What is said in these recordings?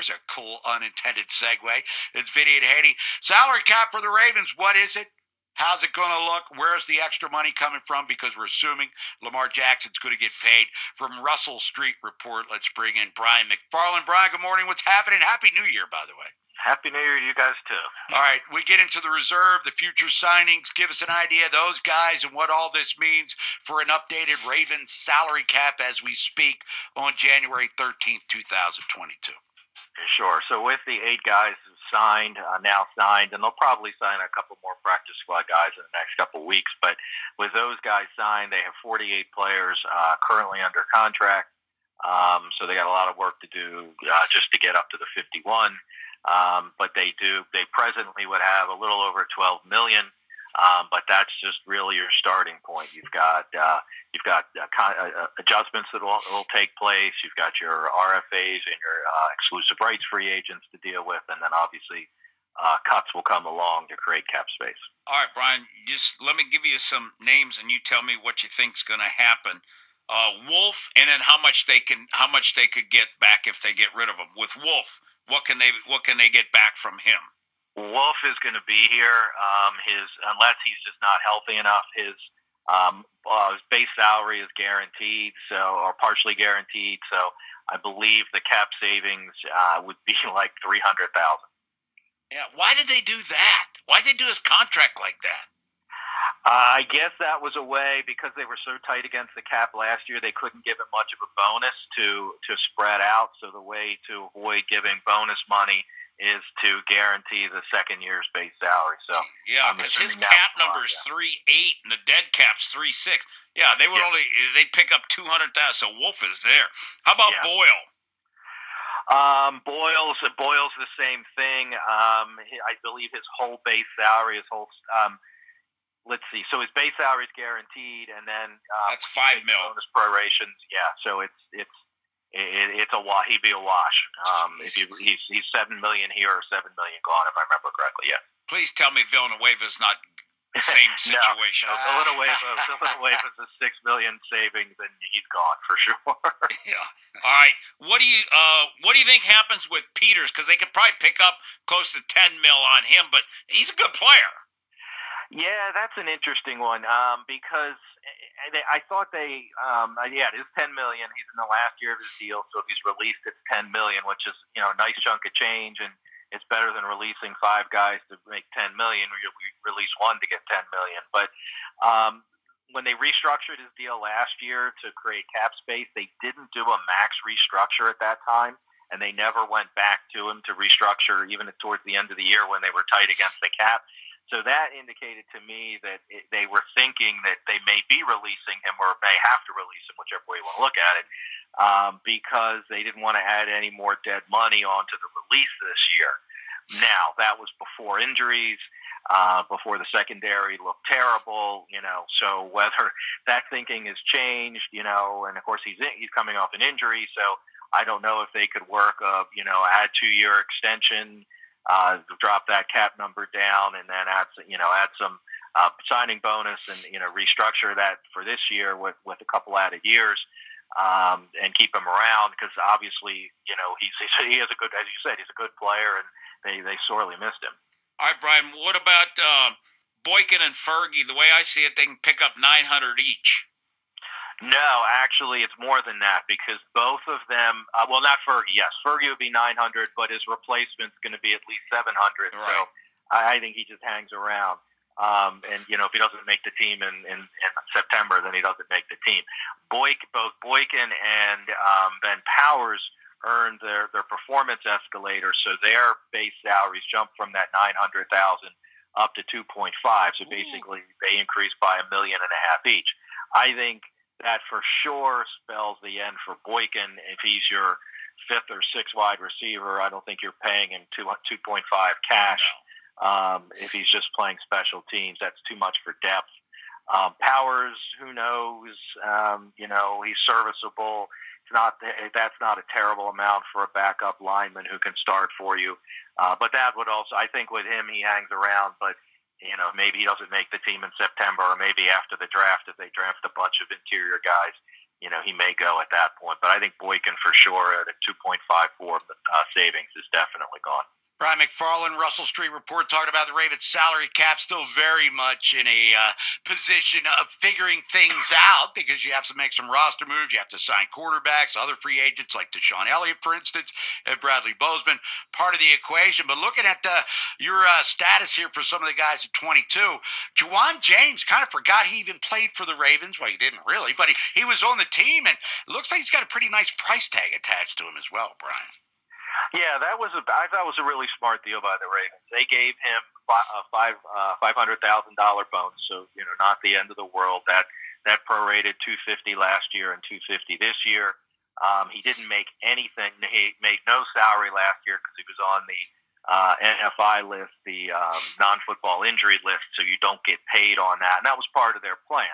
there's a cool unintended segue. It's Vinny and Haynie. Salary cap for the Ravens. What is it? How's it going to look? Where's the extra money coming from? Because we're assuming Lamar Jackson's going to get paid. From Russell Street Report, let's bring in Brian McFarland. Brian, good morning. What's happening? Happy New Year, by the way. Happy New Year to you guys too. All right, we get into the reserve, the future signings. Give us an idea of those guys and what all this means for an updated Ravens salary cap as we speak on January 13th, 2022. Sure. So with the eight guys signed, uh, now signed, and they'll probably sign a couple more practice squad guys in the next couple weeks. But with those guys signed, they have 48 players uh, currently under contract. Um, so they got a lot of work to do uh, just to get up to the 51. Um, but they do, they presently would have a little over 12 million. Um, but that's just really your starting point. You've got uh, you've got uh, uh, adjustments that will, will take place. You've got your RFAs and your uh, exclusive rights free agents to deal with, and then obviously uh, cuts will come along to create cap space. All right, Brian. Just let me give you some names, and you tell me what you think's going to happen. Uh, Wolfe, and then how much they can how much they could get back if they get rid of him. With Wolfe, what can they what can they get back from him? Wolfe is going to be here. Um, his unless he's just not healthy enough. His um, uh, his base salary is guaranteed, so or partially guaranteed. So I believe the cap savings uh, would be like three hundred thousand. Yeah, why did they do that? Why did they do his contract like that? Uh, I guess that was a way because they were so tight against the cap last year. They couldn't give him much of a bonus to to spread out. So the way to avoid giving bonus money is to guarantee the second year's base salary. So yeah, because his cap number is three eight and the dead cap's three six. Yeah, they would yeah. only they pick up two hundred thousand. So Wolfe is there. How about yeah. Boyle? Um, Boyle's Boyle's the same thing. Um, I believe his whole base salary, his whole um, let's see. So his base salary is guaranteed, and then uh, that's five mil bonus prorations. Yeah, so it's it's it, it's a wash. He'd be a wash. Um, if he, he's he's seven million here or seven million gone, if I remember correctly. Yeah. Please tell me Villanueva is not the same situation. no, no, Villanueva, Villanueva is a six million savings, and he's gone for sure. yeah. All right. What do you uh What do you think happens with Peters? Because they could probably pick up close to ten mil on him, but he's a good player. Yeah, that's an interesting one um, because eh, eh, I thought they, um, uh, yeah, it is ten million. He's in the last year of his deal, so if he's released, it's ten million, which is you know a nice chunk of change, and it's better than releasing five guys to make ten million. We release one to get ten million, but um, when they restructured his deal last year to create cap space, they didn't do a max restructure at that time, and they never went back to him to restructure even towards the end of the year when they were tight against the cap. So that indicated to me that it, they were thinking that they may be releasing him or may have to release him, whichever way you want to look at it, um, because they didn't want to add any more dead money onto the release this year. Now, that was before injuries, uh, before the secondary looked terrible, you know. So whether that thinking has changed, you know, and of course he's in, he's coming off an injury, so I don't know if they could work a you know add two year extension uh, drop that cap number down, and then add some, you know add some uh, signing bonus and you know restructure that for this year with with a couple added years. Um, and keep him around because obviously, you know, he's, he's he is a good, as you said, he's a good player, and they they sorely missed him. All right, Brian. What about uh, Boykin and Fergie? The way I see it, they can pick up nine hundred each. No, actually, it's more than that because both of them. Uh, well, not Fergie. Yes, Fergie would be 900, but his replacement's going to be at least 700. Right. So I, I think he just hangs around. Um, and you know, if he doesn't make the team in, in, in September, then he doesn't make the team. Boyk, both Boykin and um, Ben Powers earned their their performance escalator, so their base salaries jumped from that 900,000 up to 2.5. So basically, they increased by a million and a half each. I think that for sure spells the end for Boykin. If he's your fifth or sixth wide receiver, I don't think you're paying him two two point five cash. No. Um, if he's just playing special teams, that's too much for depth. Um, Powers, who knows? Um, you know, he's serviceable. It's not that's not a terrible amount for a backup lineman who can start for you. Uh, but that would also, I think, with him, he hangs around. But you know, maybe he doesn't make the team in September, or maybe after the draft, if they draft a bunch of interior guys, you know, he may go at that point. But I think Boykin for sure at a 2.54 uh, savings is definitely gone. Brian McFarland, Russell Street Report, talking about the Ravens' salary cap still very much in a uh, position of figuring things out because you have to make some roster moves. You have to sign quarterbacks, other free agents like DeShon Elliott, for instance, and Bradley Bozeman, part of the equation. But looking at uh, your uh, status here for some of the guys at 22, Ja'Wuan James kind of forgot he even played for the Ravens. Well, he didn't really, but he, he was on the team, and looks like he's got a pretty nice price tag attached to him as well, Brian. Yeah, that was a I thought was a really smart deal by the Ravens. They gave him a five uh, five hundred thousand dollar bonus, so you know not the end of the world. That that prorated two fifty last year and two fifty this year. Um, he didn't make anything. He made no salary last year because he was on the uh, NFI list, the um, non football injury list, so you don't get paid on that. And that was part of their plan.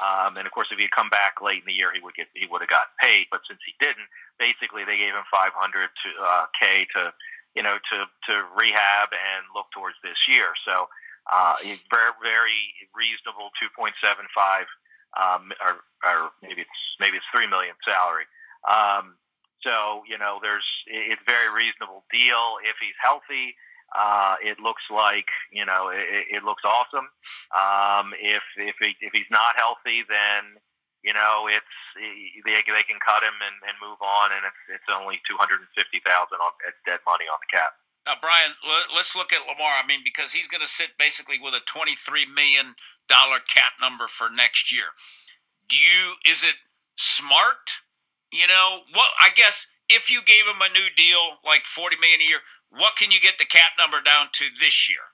Um, and of course, if he had come back late in the year, he would get he would have gotten paid. But since he didn't, basically they gave him 500 to uh, k to you know to to rehab and look towards this year. So uh, very very reasonable 2.75 um, or, or maybe it's maybe it's three million salary. Um, so you know there's it's very reasonable deal if he's healthy. Uh, it looks like you know it, it looks awesome. Um, if if he, if he's not healthy, then you know it's they they can cut him and, and move on, and it's it's only two hundred and fifty thousand on dead money on the cap. Now, Brian, let's look at Lamar. I mean, because he's going to sit basically with a twenty-three million dollar cap number for next year. Do you? Is it smart? You know, what? I guess if you gave him a new deal, like forty million a year, what can you get the cap number down to this year?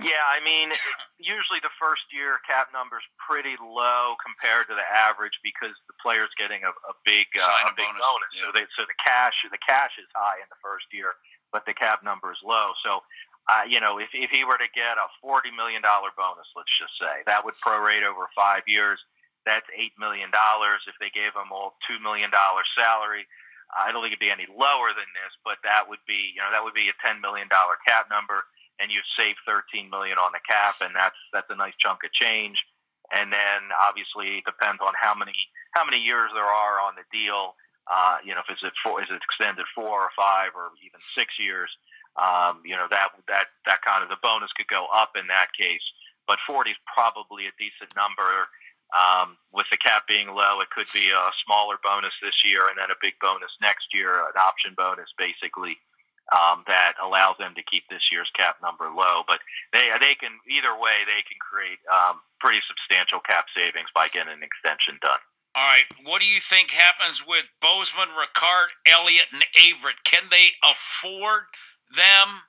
Yeah, I mean, usually the first year cap number is pretty low compared to the average because the player's getting a, a big uh, a big bonus. bonus. Yeah. So, they, so the cash the cash is high in the first year, but the cap number is low. So, uh, you know, if if he were to get a forty million dollar bonus, let's just say that would prorate over five years. That's eight million dollars. If they gave him a two million dollar salary, I don't think it'd be any lower than this, but that would be, you know, that would be a ten million dollar cap number, and you save thirteen million on the cap, and that's that's a nice chunk of change. And then obviously it depends on how many how many years there are on the deal. Uh, you know, if it's four, is it extended four or five or even six years? Um, you know that that that kind of the bonus could go up in that case, but forty is probably a decent number um, with the cap being low, it could be a smaller bonus this year and then a big bonus next year, an option bonus basically um, that allows them to keep this year's cap number low. But they they can either way they can create um, pretty substantial cap savings by getting an extension done. All right, what do you think happens with Bozeman, Ricard, Elliott, and Averett? Can they afford them?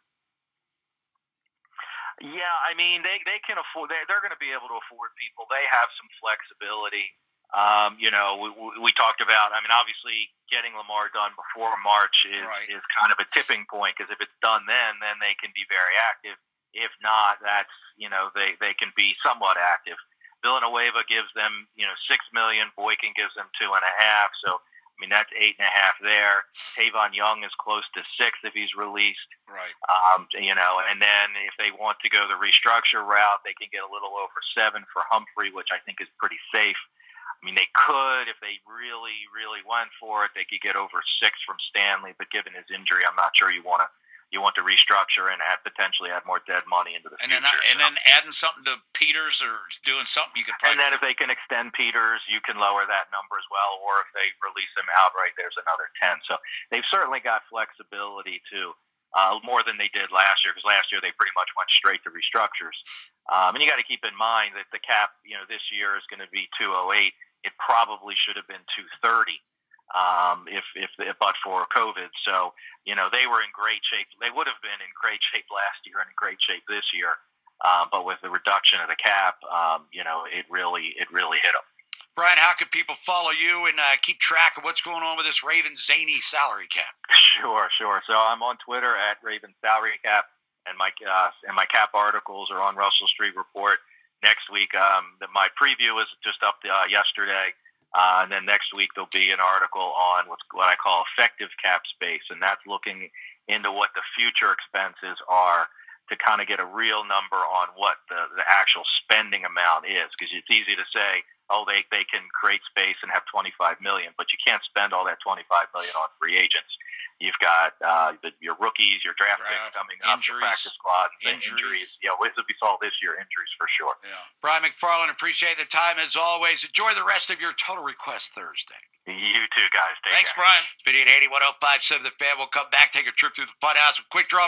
Yeah, I mean they they can afford they they're going to be able to afford people. They have some flexibility. Um, you know, we, we talked about. I mean, obviously, getting Lamar done before March is right. is kind of a tipping point because if it's done then, then they can be very active. If not, that's you know they they can be somewhat active. Villanueva gives them you know six million. Boykin gives them two and a half. So mean, that's eight and a half there. Tavon Young is close to six if he's released. Right. Um, you know, and then if they want to go the restructure route, they can get a little over seven for Humphrey, which I think is pretty safe. I mean, they could, if they really, really went for it, they could get over six from Stanley. But given his injury, I'm not sure you want to you want to restructure and add, potentially add more dead money into the and future. Then, and so. then adding something to Peters or doing something you could. and then if they can extend Peters, you can lower that number as well. Or if they release him outright, there's another ten. So they've certainly got flexibility too. Uh, more than they did last year, because last year they pretty much went straight to restructures. Um, and you got to keep in mind that the cap, you know, this year is going to be 208. It probably should have been 230 um, if, if, if but for COVID. So you know they were in great shape. They would have been in great shape last year and in great shape this year. Um, but with the reduction of the cap, um, you know it really it really hit them. Brian, how can people follow you and uh, keep track of what's going on with this Raven zany salary cap? Sure, sure. So I'm on Twitter at Raven Salary Cap, and my uh, and my cap articles are on Russell Street Report. Next week, um, the, my preview is just up uh, yesterday. Uh, and then next week there'll be an article on what's what I call effective cap space, and that's looking into what the future expenses are to kind of get a real number on what the, the actual spending amount is. Because it's easy to say, oh they they can create space and have 25 million, but you can't spend all that 25 million on free agents. You've got uh, the, your rookies, your draft, Draft, picks coming up, injuries, your practice squad, injuries. injuries. Yeah, well, we saw this year injuries for sure. Yeah. Brian McFarland, appreciate the time as always. Enjoy the rest of your Total Request Thursday. You too, guys. Take Thanks, care. Brian. Video at 8105 7 The Fan. We'll come back, take a trip through the fun house with quick draw.